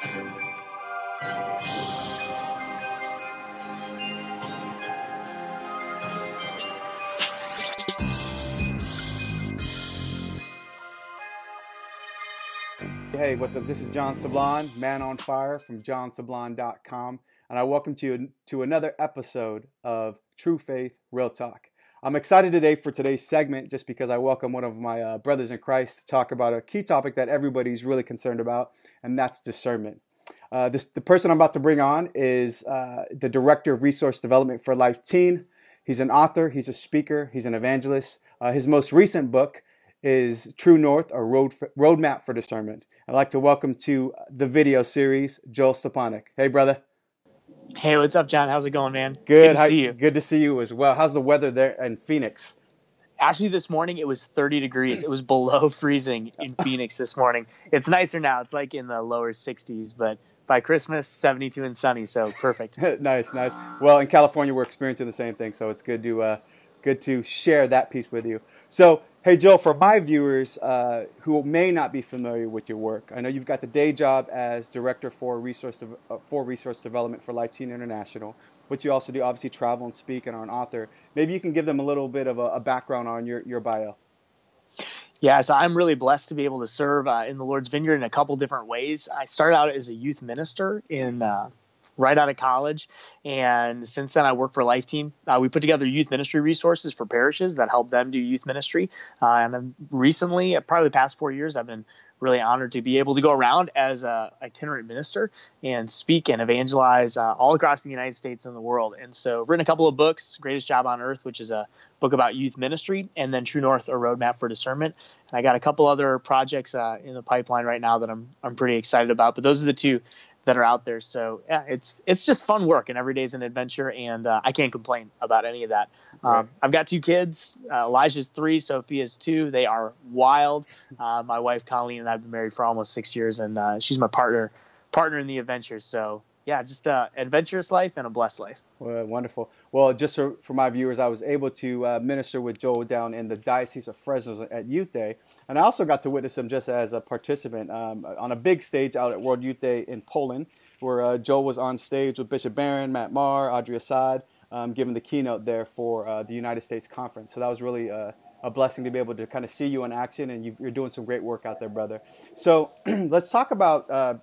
Hey, what's up? This is John Sablon, Man on Fire from johnsablon.com, and I welcome you to another episode of True Faith Real Talk. I'm excited today for today's segment just because I welcome one of my uh, brothers in Christ to talk about a key topic that everybody's really concerned about, and that's discernment. Uh, this, the person I'm about to bring on is uh, the Director of Resource Development for Life Teen. He's an author, he's a speaker, he's an evangelist. Uh, his most recent book is True North, a road roadmap for discernment. I'd like to welcome to the video series Joel Stepanek. Hey, brother. Hey, what's up, John? How's it going, man? Good. Good to How, see you. Good to see you as well. How's the weather there in Phoenix? Actually, this morning it was 30 degrees. It was below freezing in Phoenix this morning. It's nicer now. It's like in the lower 60s, but by Christmas, 72 and sunny. So perfect. nice, nice. Well, in California, we're experiencing the same thing, so it's good to uh, good to share that piece with you. So Hey, Joel, for my viewers uh, who may not be familiar with your work, I know you've got the day job as Director for Resource, De- uh, for Resource Development for Teen International, but you also do obviously travel and speak and are an author. Maybe you can give them a little bit of a, a background on your, your bio. Yeah, so I'm really blessed to be able to serve uh, in the Lord's Vineyard in a couple different ways. I started out as a youth minister in uh, right out of college. And since then, I work for Life Teen. Uh, we put together youth ministry resources for parishes that help them do youth ministry. Uh, and then recently, uh, probably the past four years, I've been really honored to be able to go around as a itinerant minister and speak and evangelize uh, all across the United States and the world. And so, I've written a couple of books: "Greatest Job on Earth," which is a book about youth ministry, and then "True North: A Roadmap for Discernment." And I got a couple other projects uh, in the pipeline right now that I'm I'm pretty excited about. But those are the two that are out there. So yeah, it's it's just fun work, and every day is an adventure, and uh, I can't complain about any of that. Right. Um, I've got two kids. Uh, Elijah's three, Sophia's two. They are wild. Uh, my wife Colleen and I've been married for almost six years, and uh, she's my partner partner in the adventure. So yeah, just a adventurous life and a blessed life. Well, wonderful. Well, just for, for my viewers, I was able to uh, minister with Joel down in the Diocese of Fresno at Youth Day, and I also got to witness him just as a participant um, on a big stage out at World Youth Day in Poland, where uh, Joel was on stage with Bishop Barron, Matt Maher, Audrey Assad, um, giving the keynote there for uh, the United States Conference. So that was really uh, a blessing to be able to kind of see you in action, and you are doing some great work out there, brother. So let's talk about uh,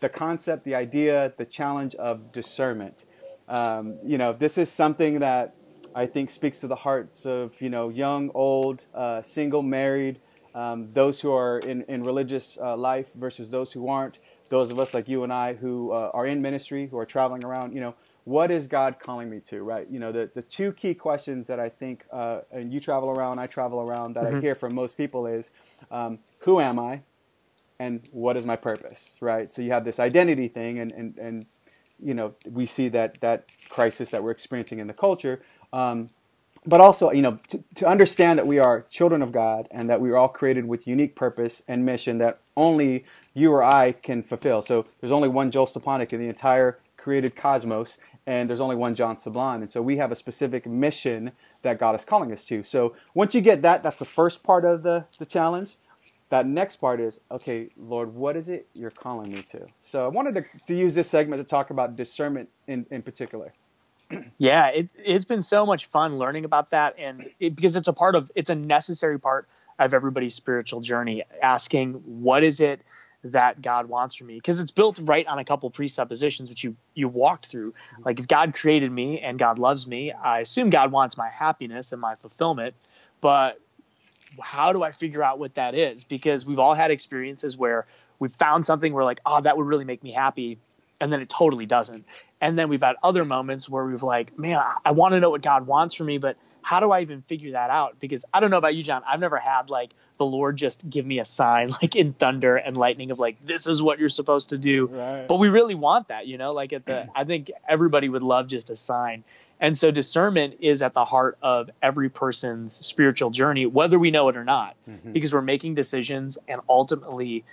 the concept, the idea, the challenge of discernment. Um, you know, this is something that I think speaks to the hearts of you know young, old, uh, single, married, um, those who are in in religious uh, life versus those who aren't. Those of us like you and I who uh, are in ministry, who are traveling around. You know, what is God calling me to? Right. You know, the the two key questions that I think, uh, and you travel around, I travel around, that mm-hmm. I hear from most people is, um, who am I? And what is my purpose, right? So you have this identity thing, and and and you know we see that that crisis that we're experiencing in the culture. Um, but also, you know, to, to understand that we are children of God and that we are all created with unique purpose and mission that only you or I can fulfill. So there's only one Joel Stepanek in the entire created cosmos, and there's only one John Sablon. And so we have a specific mission that God is calling us to. So once you get that, that's the first part of the, the challenge that next part is okay lord what is it you're calling me to? So i wanted to, to use this segment to talk about discernment in, in particular. Yeah it, it's been so much fun learning about that and it, because it's a part of it's a necessary part of everybody's spiritual journey asking what is it that god wants from me? Because it's built right on a couple presuppositions which you you walked through. Mm-hmm. like if god created me and god loves me i assume god wants my happiness and my fulfillment but how do I figure out what that is? Because we've all had experiences where we've found something we're like, oh, that would really make me happy. And then it totally doesn't. And then we've had other moments where we've like, man, I, I want to know what God wants for me, but how do I even figure that out? Because I don't know about you, John. I've never had like the Lord just give me a sign, like in thunder and lightning, of like this is what you're supposed to do. Right. But we really want that, you know. Like at the, I think everybody would love just a sign. And so discernment is at the heart of every person's spiritual journey, whether we know it or not, mm-hmm. because we're making decisions and ultimately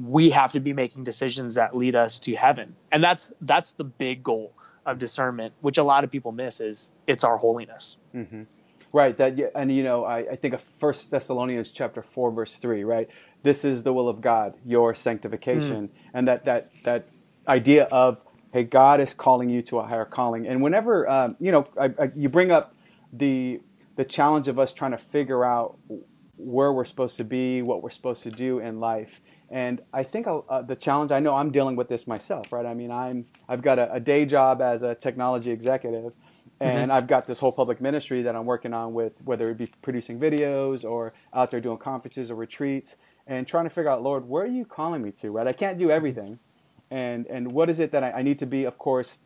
we have to be making decisions that lead us to heaven. And that's that's the big goal of discernment, which a lot of people miss is it's our holiness. Mm-hmm. Right. That and you know I, I think of First Thessalonians chapter four verse three. Right. This is the will of God, your sanctification, mm. and that that that idea of hey, God is calling you to a higher calling. And whenever um, you know I, I, you bring up the the challenge of us trying to figure out where we're supposed to be, what we're supposed to do in life. And I think uh, the challenge, I know I'm dealing with this myself, right? I mean, I'm, I've got a, a day job as a technology executive, and mm-hmm. I've got this whole public ministry that I'm working on with, whether it be producing videos or out there doing conferences or retreats, and trying to figure out, Lord, where are you calling me to, right? I can't do everything. And, and what is it that I, I need to be, of course,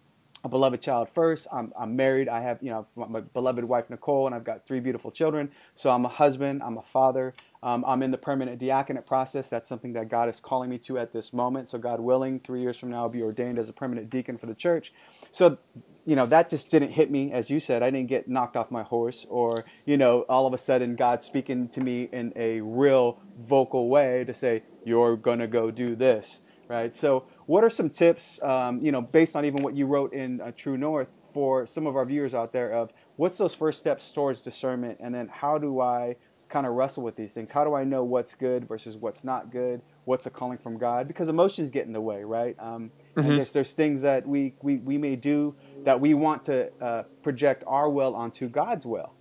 a beloved child first. I'm, I'm married. I have, you know, my beloved wife, Nicole, and I've got three beautiful children. So I'm a husband. I'm a father. Um, I'm in the permanent diaconate process. That's something that God is calling me to at this moment. So God willing, three years from now, I'll be ordained as a permanent deacon for the church. So, you know, that just didn't hit me, as you said. I didn't get knocked off my horse or, you know, all of a sudden God speaking to me in a real vocal way to say, you're going to go do this, right? So what are some tips, um, you know, based on even what you wrote in uh, True North for some of our viewers out there of what's those first steps towards discernment, and then how do I kind of wrestle with these things? How do I know what's good versus what's not good? What's a calling from God? Because emotions get in the way, right? Um, mm-hmm. I guess there's things that we, we, we may do that we want to uh, project our will onto God's will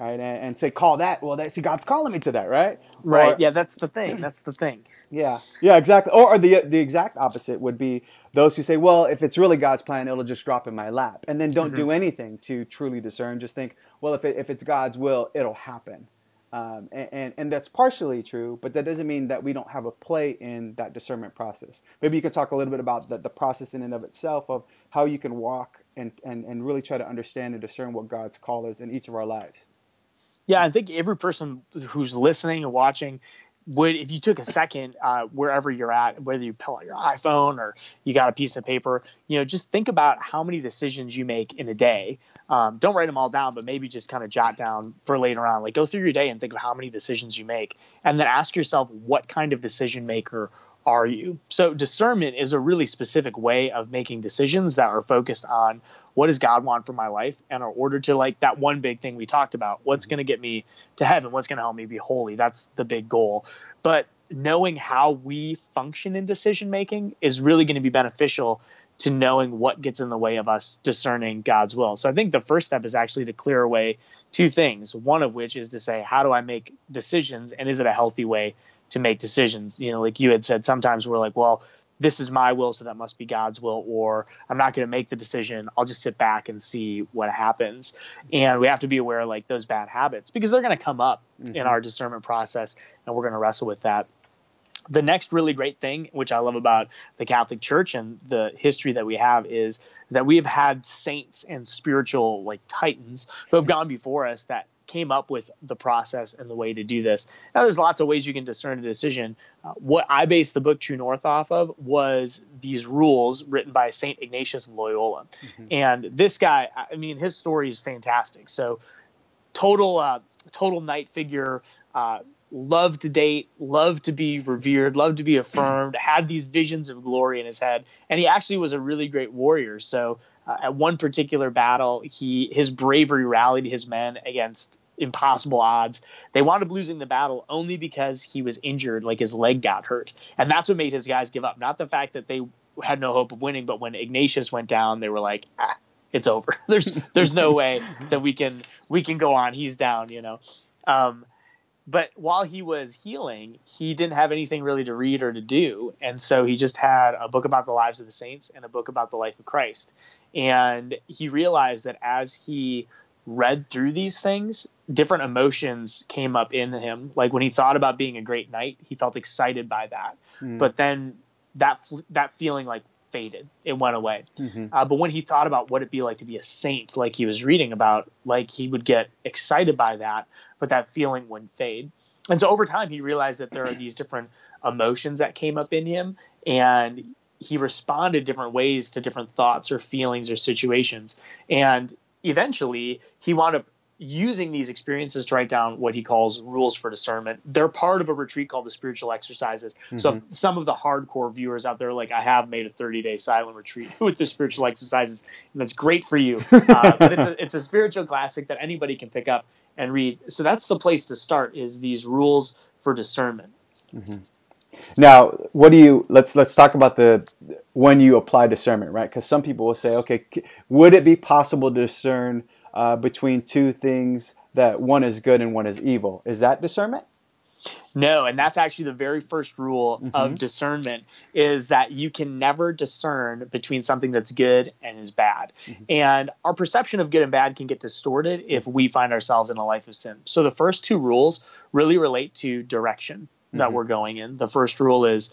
right? And, and, say, call that. Well, that, see, God's calling me to that, right? Right. Or, yeah, that's the thing. That's the thing. Yeah, yeah, exactly. Or, or, the the exact opposite would be those who say, "Well, if it's really God's plan, it'll just drop in my lap," and then don't mm-hmm. do anything to truly discern. Just think, "Well, if it, if it's God's will, it'll happen." Um, and, and, and that's partially true, but that doesn't mean that we don't have a play in that discernment process. Maybe you could talk a little bit about the, the process in and of itself of how you can walk and, and, and really try to understand and discern what God's call is in each of our lives. Yeah, I think every person who's listening and watching would if you took a second uh, wherever you're at whether you pull out your iphone or you got a piece of paper you know just think about how many decisions you make in a day. Um, don't write them all down but maybe just kind of jot down for later on. Like go through your day and think of how many decisions you make. And then ask yourself what kind of decision maker are you so discernment is a really specific way of making decisions that are focused on what does God want for my life? And in order to like that one big thing we talked about, what's mm-hmm. going to get me to heaven? What's going to help me be holy? That's the big goal. But knowing how we function in decision making is really going to be beneficial to knowing what gets in the way of us discerning God's will. So I think the first step is actually to clear away two things. One of which is to say, how do I make decisions and is it a healthy way to make decisions? You know, like you had said, sometimes we're like, well, this is my will, so that must be God's will, or I'm not going to make the decision. I'll just sit back and see what happens. And we have to be aware of like those bad habits because they're going to come up mm-hmm. in our discernment process, and we're going to wrestle with that. The next really great thing, which I love about the Catholic Church and the history that we have, is that we have had saints and spiritual like titans who have gone before us that came up with the process and the way to do this. Now, there's lots of ways you can discern a decision. Uh, what I based the book True North off of was these rules written by Saint Ignatius of Loyola, mm-hmm. and this guy, I mean, his story is fantastic. So, total, uh, total knight figure. Uh, loved to date, loved to be revered, loved to be affirmed, had these visions of glory in his head, and he actually was a really great warrior. So uh, at one particular battle, he his bravery rallied his men against impossible odds. They wound up losing the battle only because he was injured, like his leg got hurt, and that's what made his guys give up. Not the fact that they had no hope of winning, but when Ignatius went down, they were like, ah, it's over. there's there's no way that we can we can go on. He's down, you know. Um, but while he was healing, he didn't have anything really to read or to do, and so he just had a book about the lives of the saints and a book about the life of Christ. And he realized that as he read through these things, different emotions came up in him. Like when he thought about being a great knight, he felt excited by that. Mm. But then that that feeling like faded. It went away. Mm-hmm. Uh, but when he thought about what it'd be like to be a saint, like he was reading about, like he would get excited by that, but that feeling wouldn't fade. And so over time, he realized that there are these different emotions that came up in him, and he responded different ways to different thoughts or feelings or situations. And eventually, he wound up using these experiences to write down what he calls rules for discernment. They're part of a retreat called the Spiritual Exercises. Mm-hmm. So some of the hardcore viewers out there, like I have made a 30 day silent retreat with the Spiritual Exercises, and that's great for you. Uh, but it's a, it's a spiritual classic that anybody can pick up and read. So that's the place to start is these rules for discernment. Mm-hmm. Now, what do you let's let's talk about the when you apply discernment, right? Because some people will say, okay, would it be possible to discern uh, between two things that one is good and one is evil? Is that discernment? No, and that's actually the very first rule mm-hmm. of discernment is that you can never discern between something that's good and is bad. Mm-hmm. And our perception of good and bad can get distorted if we find ourselves in a life of sin. So the first two rules really relate to direction that mm-hmm. we're going in. The first rule is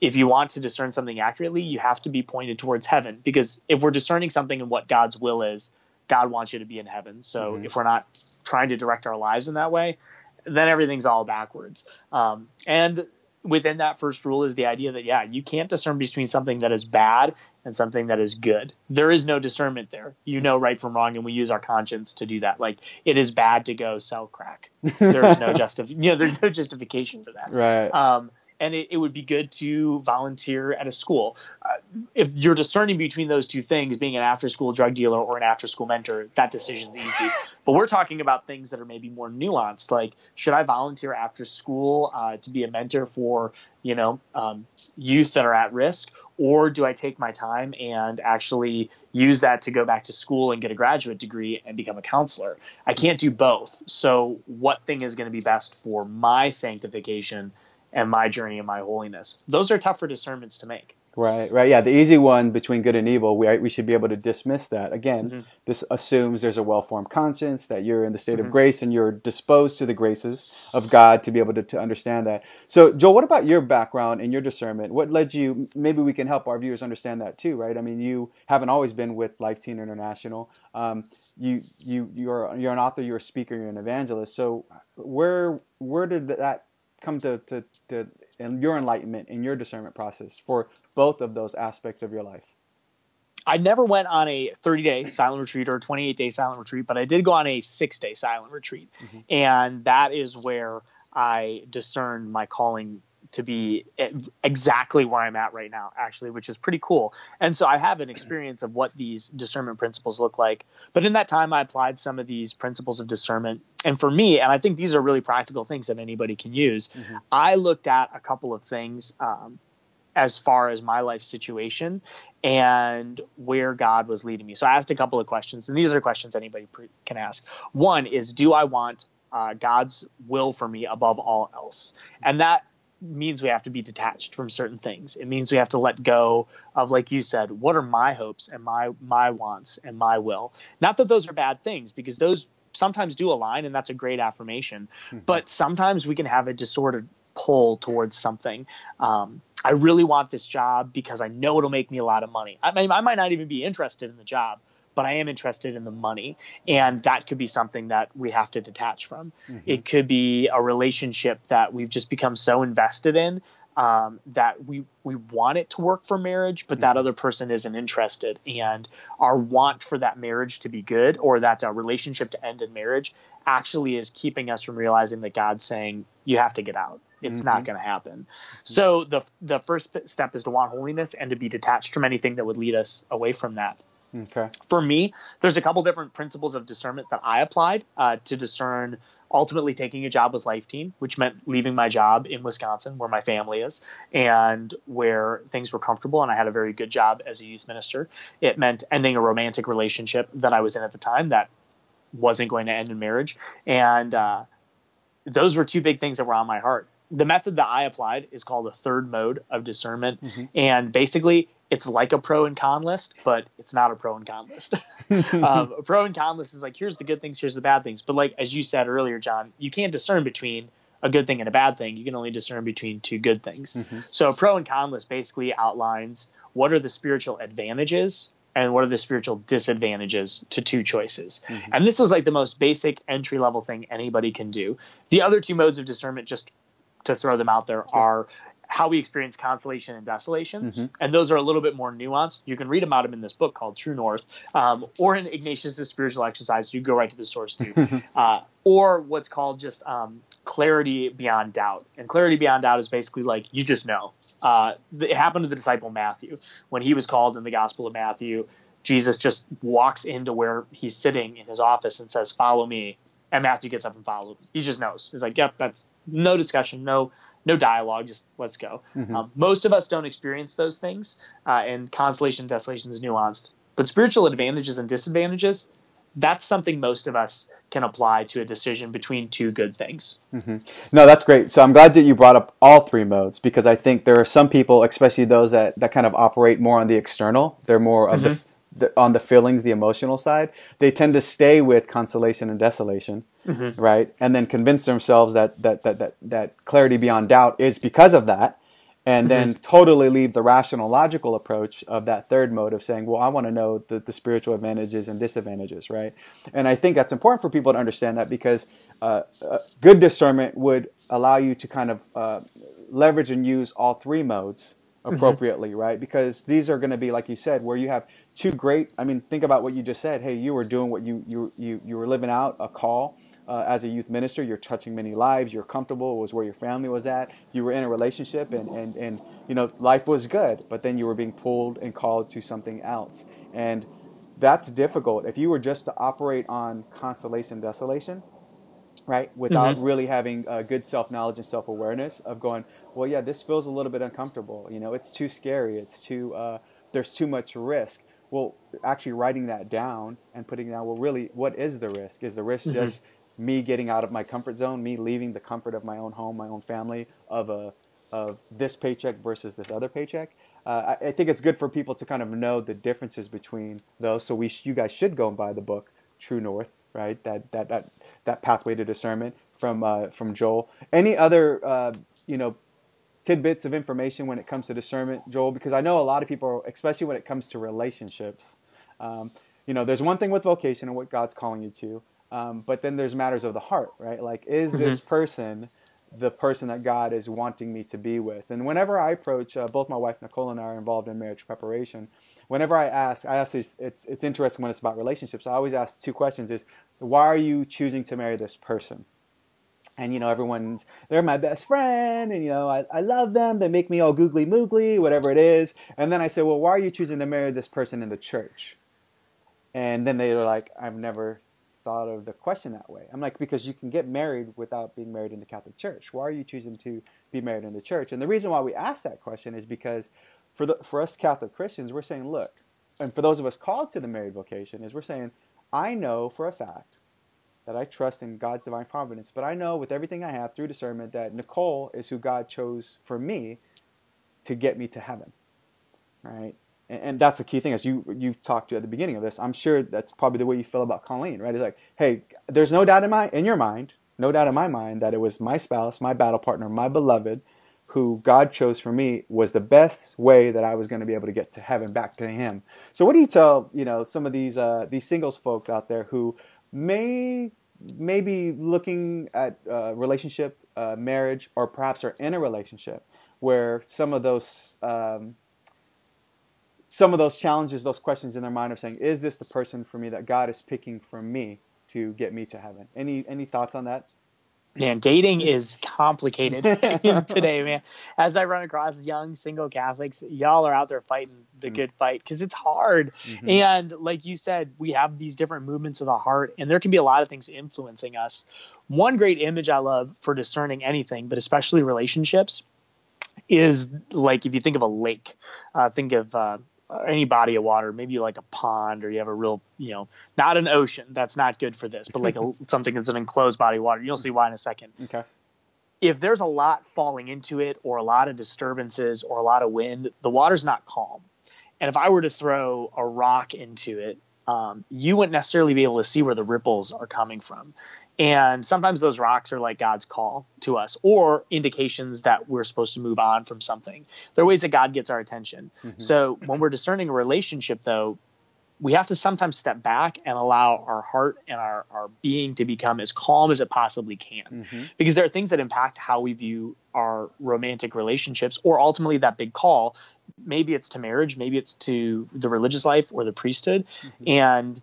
if you want to discern something accurately, you have to be pointed towards heaven because if we're discerning something in what God's will is, God wants you to be in heaven. So mm-hmm. if we're not trying to direct our lives in that way, then everything's all backwards. Um, and within that first rule is the idea that yeah, you can't discern between something that is bad and something that is good. There is no discernment there. You know right from wrong, and we use our conscience to do that. Like it is bad to go sell crack. There is no justif- you know, there's no justification for that. Right. Um, and it, it, would be good to volunteer at a school. Uh, if you're discerning between those two things, being an after school drug dealer or an after school mentor, that decision's easy. but we're talking about things that are maybe more nuanced, like should I volunteer after school uh, to be a mentor for you know um, youth that are at risk, or do I take my time and actually use that to go back to school and get a graduate degree and become a counselor? I can't do both. So, what thing is going to be best for my sanctification? And my journey and my holiness. Those are tougher discernments to make. Right, right. Yeah, the easy one between good and evil, we, we should be able to dismiss that. Again, mm-hmm. this assumes there's a well formed conscience, that you're in the state mm-hmm. of grace and you're disposed to the graces of God to be able to, to understand that. So, Joel, what about your background and your discernment? What led you? Maybe we can help our viewers understand that too, right? I mean, you haven't always been with Life Teen International. Um, you you you're you're an author, you're a speaker, you're an evangelist. So where where did that come to, to, to your enlightenment in your discernment process for both of those aspects of your life? I never went on a 30 day silent retreat or a 28 day silent retreat, but I did go on a six day silent retreat. Mm-hmm. And that is where I discerned my calling to be exactly where I'm at right now, actually, which is pretty cool. And so I have an experience of what these discernment principles look like. But in that time, I applied some of these principles of discernment. And for me, and I think these are really practical things that anybody can use, mm-hmm. I looked at a couple of things um, as far as my life situation and where God was leading me. So I asked a couple of questions, and these are questions anybody pre- can ask. One is, do I want uh, God's will for me above all else? And that means we have to be detached from certain things. It means we have to let go of, like you said, what are my hopes and my my wants and my will. Not that those are bad things, because those sometimes do align, and that's a great affirmation. Mm-hmm. But sometimes we can have a disordered pull towards something. Um, I really want this job because I know it'll make me a lot of money. I, mean, I might not even be interested in the job, but I am interested in the money. And that could be something that we have to detach from. Mm-hmm. It could be a relationship that we've just become so invested in um, that we we want it to work for marriage, but that mm-hmm. other person isn't interested, and our want for that marriage to be good or that uh, relationship to end in marriage actually is keeping us from realizing that God's saying you have to get out. It's mm-hmm. not going to happen. Mm-hmm. So the the first step is to want holiness and to be detached from anything that would lead us away from that. Okay. For me, there's a couple different principles of discernment that I applied uh, to discern ultimately taking a job with Life Teen, which meant leaving my job in Wisconsin, where my family is, and where things were comfortable, and I had a very good job as a youth minister. It meant ending a romantic relationship that I was in at the time that wasn't going to end in marriage, and uh, those were two big things that were on my heart the method that I applied is called a third mode of discernment. Mm-hmm. And basically, it's like a pro and con list, but it's not a pro and con list. um, a pro and con list is like, here's the good things, here's the bad things. But like, as you said earlier, John, you can't discern between a good thing and a bad thing. You can only discern between two good things. Mm-hmm. So a pro and con list basically outlines what are the spiritual advantages and what are the spiritual disadvantages to two choices. Mm-hmm. And this is like the most basic entry level thing anybody can do. The other two modes of discernment just to throw them out there are how we experience consolation and desolation. Mm-hmm. And those are a little bit more nuanced. You can read about them in this book called True North, um, or in Ignatius' Spiritual Exercise. You go right to the source too. uh, or what's called just um, clarity beyond doubt. And clarity beyond doubt is basically like you just know. Uh, it happened to the disciple Matthew when he was called in the Gospel of Matthew. Jesus just walks into where he's sitting in his office and says, "Follow me." And Matthew gets up and follows. He just knows. He's like, yep, that's no discussion, no no dialogue, just let's go. Mm-hmm. Um, most of us don't experience those things, uh, and consolation and desolation is nuanced. But spiritual advantages and disadvantages, that's something most of us can apply to a decision between two good things. Mm-hmm. No, that's great. So I'm glad that you brought up all three modes because I think there are some people, especially those that, that kind of operate more on the external. They're more of mm-hmm. the the, on the feelings, the emotional side, they tend to stay with consolation and desolation, mm-hmm. right? And then convince themselves that, that that that that clarity beyond doubt is because of that, and mm-hmm. then totally leave the rational, logical approach of that third mode of saying, well, I want to know the, the spiritual advantages and disadvantages, right? And I think that's important for people to understand that because uh, uh, good discernment would allow you to kind of uh, leverage and use all three modes Mm-hmm. Appropriately, mm-hmm. right? Because these are going to be, like you said, where you have two great. I mean, think about what you just said. Hey, you were doing what you you you you were living out a call uh, as a youth minister. You're touching many lives. You're comfortable. It was where your family was at. You were in a relationship, and and and you know life was good. But then you were being pulled and called to something else, and that's difficult. If you were just to operate on consolation, desolation, right, without mm-hmm. really having uh, good self knowledge and self awareness of going, well, yeah, this feels a little bit uncomfortable. You know, it's too scary. It's too, uh, there's too much risk. Well, actually writing that down and putting down, well, really, what is the risk? Is the risk mm-hmm. just me getting out of my comfort zone, me leaving the comfort of my own home, my own family, of a of this paycheck versus this other paycheck? Uh, I, I, think it's good for people to kind of know the differences between those. So we, sh- you guys should go and buy the book True North, right? That that that that pathway to discernment from uh, from Joel. Any other uh, you know tidbits of information when it comes to discernment, Joel? Because I know a lot of people, especially when it comes to relationships, um, you know, there's one thing with vocation and what God's calling you to, um, but then there's matters of the heart, right? Like, is mm-hmm. this person the person that God is wanting me to be with? And whenever I approach, uh, both my wife Nicole and I are involved in marriage preparation. Whenever I ask, I ask these, it's it's interesting when it's about relationships. I always ask two questions: Is why are you choosing to marry this person? and you know everyone's they're my best friend and you know I, I love them. They make me all googly moogly whatever it is. And then i say well why are you choosing to marry this person in the church? And then they're like i've never thought of the question that way. I'm like because you can get married without being married in the catholic church. Why are you choosing to be married in the church? And the reason why we ask that question is because for the for us catholic christians we're saying look and for those of us called to the married vocation is we're saying i know for a fact that I trust in God's divine providence. But I know with everything I have through discernment that Nicole is who God chose for me to get me to heaven. Right? And, and that's the key thing as you you've talked to at the beginning of this. I'm sure that's probably the way you feel about Colleen, right? It's like, hey, there's no doubt in my in your mind, no doubt in my mind that it was my spouse, my battle partner, my beloved, who God chose for me was the best way that I was going to be able to get to heaven, back to Him. So, what do you tell you know some of these uh, these singles folks out there who may maybe looking at uh, relationship, uh, marriage, or perhaps are in a relationship where some of those um, some of those challenges, those questions in their mind of saying, "Is this the person for me that God is picking for me to get me to heaven?" Any any thoughts on that? Man, dating is complicated today, man. As I run across young single Catholics, y'all are out there fighting the mm. good fight because it's hard. Mm-hmm. And like you said, we have these different movements of the heart, and there can be a lot of things influencing us. One great image I love for discerning anything, but especially relationships, is like if you think of a lake, uh, think of uh, Uh, any body of water, maybe like a pond or you have a real, you know, not an ocean. That's not good for this, but like a, something that's an enclosed body of water. You'll see why in a second. Okay. If there's a lot falling into it or a lot of disturbances or a lot of wind, the water's not calm. And if I were to throw a rock into it, um, you wouldn't necessarily be able to see where the ripples are coming from. And sometimes those rocks are like God's call to us or indications that we're supposed to move on from something. There are ways that God gets our attention. Mm-hmm. So when we're discerning a relationship, though, we have to sometimes step back and allow our heart and our, our being to become as calm as it possibly can. Mm-hmm. Because there are things that impact how we view our romantic relationships or ultimately that big call. Maybe it's to marriage, maybe it's to the religious life or the priesthood. Mm-hmm. And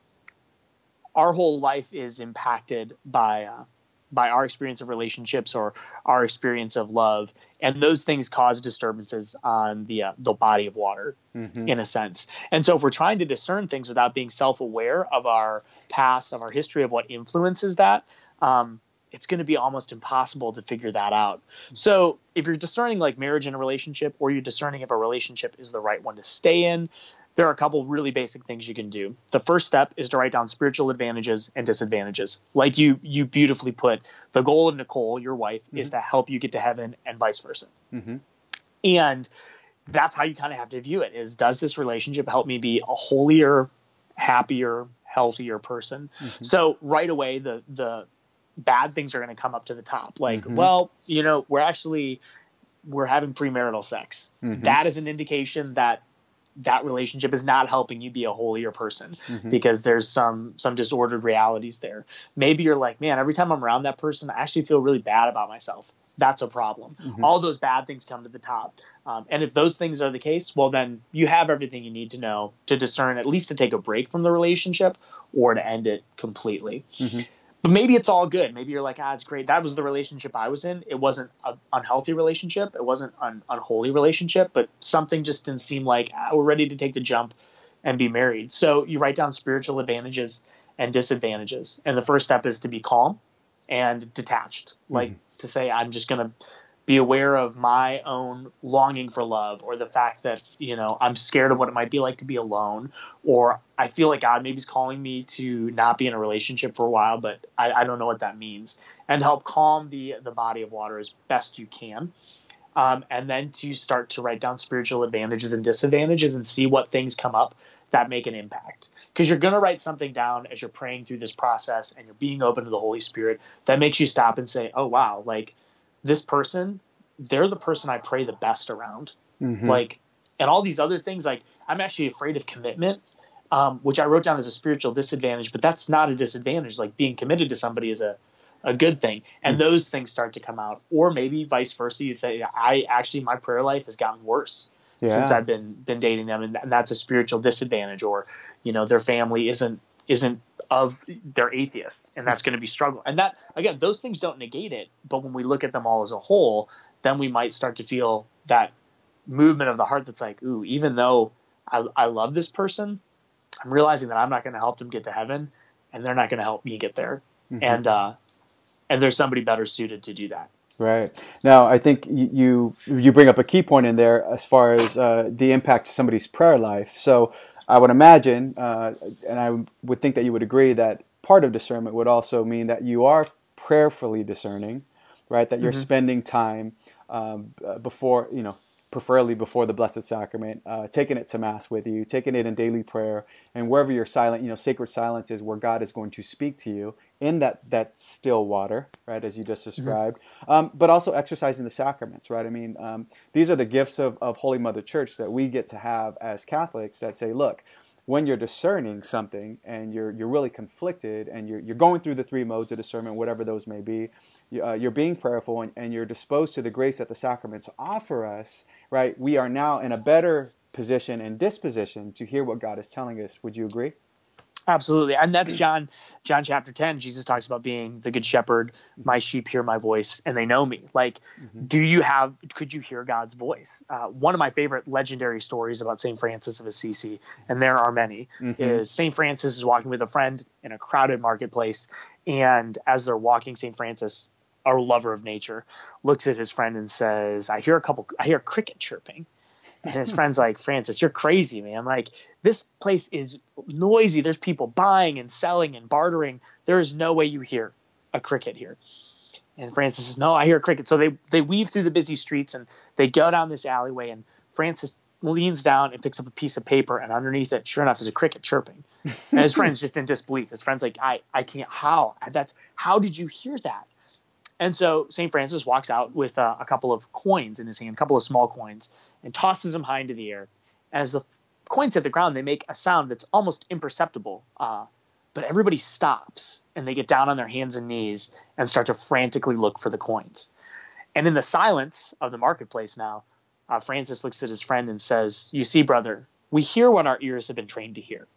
our whole life is impacted by uh, by our experience of relationships or our experience of love, and those things cause disturbances on the uh, the body of water, mm-hmm. in a sense. And so, if we're trying to discern things without being self aware of our past, of our history, of what influences that, um, it's going to be almost impossible to figure that out. So if you're discerning like marriage in a relationship, or you're discerning if a relationship is the right one to stay in, there are a couple really basic things you can do. The first step is to write down spiritual advantages and disadvantages. Like you you beautifully put, the goal of Nicole, your wife, mm-hmm. is to help you get to heaven and vice versa. Mm-hmm. And that's how you kind of have to view it is does this relationship help me be a holier, happier, healthier person? Mm-hmm. So right away the the bad things are going to come up to the top. Like, mm-hmm. well, you know, we're actually we're having premarital sex. Mm-hmm. That is an indication that that relationship is not helping you be a holier person mm-hmm. because there's some some disordered realities there. Maybe you're like, man, every time I'm around that person, I actually feel really bad about myself. That's a problem. Mm-hmm. All those bad things come to the top. Um, and if those things are the case, well, then you have everything you need to know to discern at least to take a break from the relationship or to end it completely. Mm-hmm but maybe it's all good. Maybe you're like, ah, it's great. That was the relationship I was in. It wasn't an unhealthy relationship. It wasn't an unholy relationship, but something just didn't seem like ah, we're ready to take the jump and be married. So you write down spiritual advantages and disadvantages. And the first step is to be calm and detached, like mm-hmm. to say, I'm just going to be aware of my own longing for love or the fact that you know i'm scared of what it might be like to be alone or i feel like god maybe is calling me to not be in a relationship for a while but i, I don't know what that means. And help calm the the body of water as best you can. Um, and then to start to write down spiritual advantages and disadvantages and see what things come up that make an impact. Because you're going to write something down as you're praying through this process and you're being open to the holy spirit that makes you stop and say oh wow like this person, they're the person I pray the best around. Mm-hmm. Like, and all these other things, like I'm actually afraid of commitment, um, which I wrote down as a spiritual disadvantage, but that's not a disadvantage. Like being committed to somebody is a, a good thing. And mm-hmm. those things start to come out. Or maybe vice versa. You say, I actually, my prayer life has gotten worse. Yeah. Since I've been been dating them, and that's a spiritual disadvantage, or you know, their family isn't isn't of they're atheists and that's going to be struggle and that again those things don't negate it but when we look at them all as a whole then we might start to feel that movement of the heart that's like ooh even though i, I love this person i'm realizing that i'm not going to help them get to heaven and they're not going to help me get there mm-hmm. and uh and there's somebody better suited to do that Right now, I think you you bring up a key point in there as far as uh, the impact to somebody's prayer life. So I would imagine, uh, and I would think that you would agree that part of discernment would also mean that you are prayerfully discerning, right? That you're mm-hmm. spending time um, uh, before, you know, preferably before the Blessed Sacrament, uh, taking it to Mass with you, taking it in daily prayer, and wherever you're silent, you know, sacred silence is where God is going to speak to you in that that still water, right, as you just mm-hmm. described. Mm-hmm. Um, but also exercising the sacraments, right? I mean, um, these are the gifts of, of Holy Mother Church that we get to have as Catholics that say, look, when you're discerning something and you're you're really conflicted and you're you're going through the three modes of discernment, whatever those may be, uh, you're being prayerful and, and you're disposed to the grace that the sacraments offer us, right? We are now in a better position and disposition to hear what God is telling us. Would you agree? Absolutely. And that's John John chapter 10. Jesus talks about being the good shepherd. My sheep hear my voice and they know me. Like, mm-hmm. do you have, could you hear God's voice? Uh, one of my favorite legendary stories about St. Francis of Assisi, and there are many, mm-hmm. is St. Francis is walking with a friend in a crowded marketplace. And as they're walking, St. Francis our lover of nature, looks at his friend and says, I hear a couple, I hear cricket chirping. And his friend's like, Francis, you're crazy, man. Like, this place is noisy. There's people buying and selling and bartering. There is no way you hear a cricket here. And Francis says, No, I hear a cricket. So they, they weave through the busy streets and they go down this alleyway. And Francis leans down and picks up a piece of paper. And underneath it, sure enough, is a cricket chirping. And his friend's just in disbelief. His friend's like, I, I can't, how? That's, how did you hear that? And so St. Francis walks out with uh, a couple of coins in his hand, a couple of small coins, and tosses them high into the air. As the coins hit the ground, they make a sound that's almost imperceptible. Uh, but everybody stops and they get down on their hands and knees and start to frantically look for the coins. And in the silence of the marketplace now, uh, Francis looks at his friend and says, You see, brother, we hear what our ears have been trained to hear.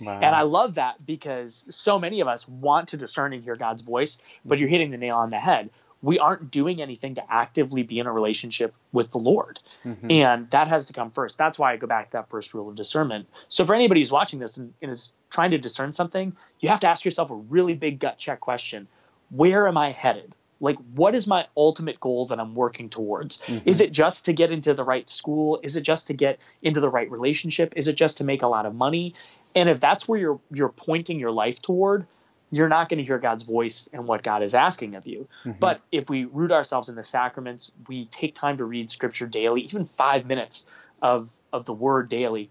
Wow. And I love that because so many of us want to discern and hear God's voice, but you're hitting the nail on the head. We aren't doing anything to actively be in a relationship with the Lord. Mm-hmm. And that has to come first. That's why I go back to that first rule of discernment. So for anybody who's watching this and, and is trying to discern something, you have to ask yourself a really big gut check question. where am I headed? Like, what is my ultimate goal that I'm working towards? Mm-hmm. Is it just to get into the right school? Is it just to get into the right relationship? Is it just to make a lot of money? And if that's where you're you're pointing your life toward, you're not going to hear God's voice and what God is asking of you. Mm-hmm. But if we root ourselves in the sacraments, we take time to read scripture daily, even five minutes of, of the word daily,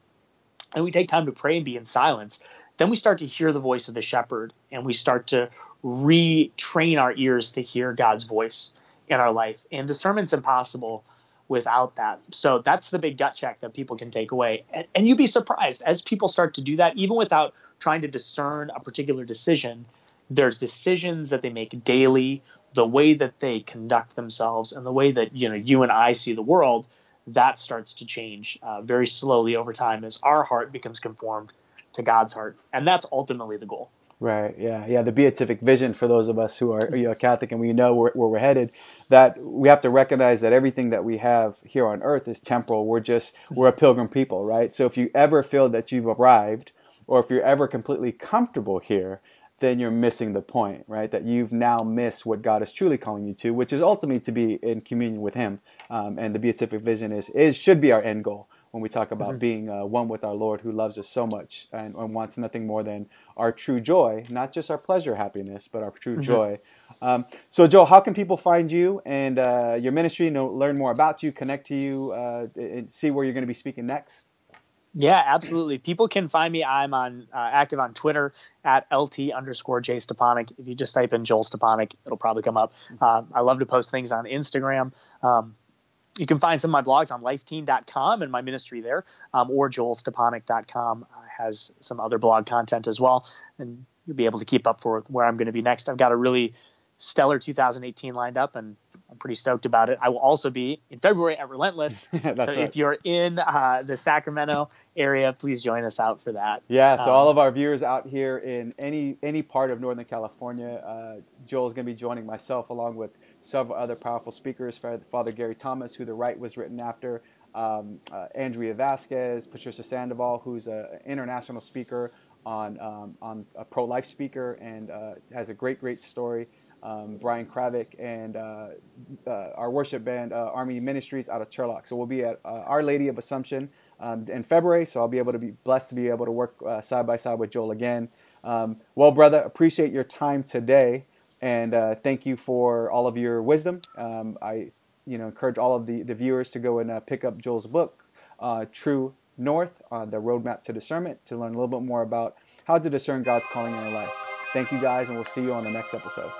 and we take time to pray and be in silence, then we start to hear the voice of the shepherd and we start to retrain our ears to hear God's voice in our life. And discernment's impossible without that. So that's the big gut check that people can take away. And, and you'd be surprised as people start to do that, even without trying to discern a particular decision, there's decisions that they make daily, the way that they conduct themselves, and the way that you know you and I see the world. That starts to change uh, very slowly over time as our heart becomes conformed to God's heart, and that's ultimately the goal. Right. Yeah. Yeah. The beatific vision for those of us who are you know Catholic and we know where, where, we're headed. That we have to recognize that everything that we have here on earth is temporal. We're just we're a pilgrim people, right? So if you ever feel that you've arrived, or if you're ever completely comfortable here, then you're missing the point, right? That you've now missed what God is truly calling you to, which is ultimately to be in communion with Him. Um, and the beatific vision is is should be our end goal when we talk about mm-hmm. being uh, one with our Lord who loves us so much and, and, wants nothing more than our true joy, not just our pleasure happiness, but our true mm-hmm. joy. Um, so, Joel, how can people find you and uh, your ministry, know, learn more about you, connect to you, uh, and see where you're going to be speaking next? Yeah, absolutely. People can find me. I'm on uh, active on Twitter at lt underscore j Stepanek. If you just type in Joel Stepanek, it'll probably come up. Uh, I love to post things on Instagram. Um, you can find some of my blogs on lifeteen.com and my ministry there, um, or joelstepanek.com uh, has some other blog content as well. And you'll be able to keep up for where I'm going to be next. I've got a really stellar 2018 lined up, and I'm pretty stoked about it. I will also be in February at Relentless. so right. if you're in uh, the Sacramento area, please join us out for that. Yeah. So um, all of our viewers out here in any any part of Northern California, uh, Joel's going to be joining myself along with several other powerful speakers, Father Gary Thomas, who the Rite was written after, um, uh, Andrea Vasquez, Patricia Sandoval, who's an international speaker on, um, on a pro-life speaker and uh, has a great, great story. Um, Brian Kravick and uh, uh our worship band, uh, Army Ministries out of Turlock. So we'll be at uh, Our Lady of Assumption um, in February. So I'll be able to be blessed to be able to work side by side with Joel again. Um, well, brother, appreciate your time today. And uh, thank you for all of your wisdom. Um, I you know, encourage all of the, the viewers to go and uh, pick up Joel's book, uh, True North, on the Roadmap to Discernment, to learn a little bit more about how to discern God's calling in your life. Thank you guys, and we'll see you on the next episode.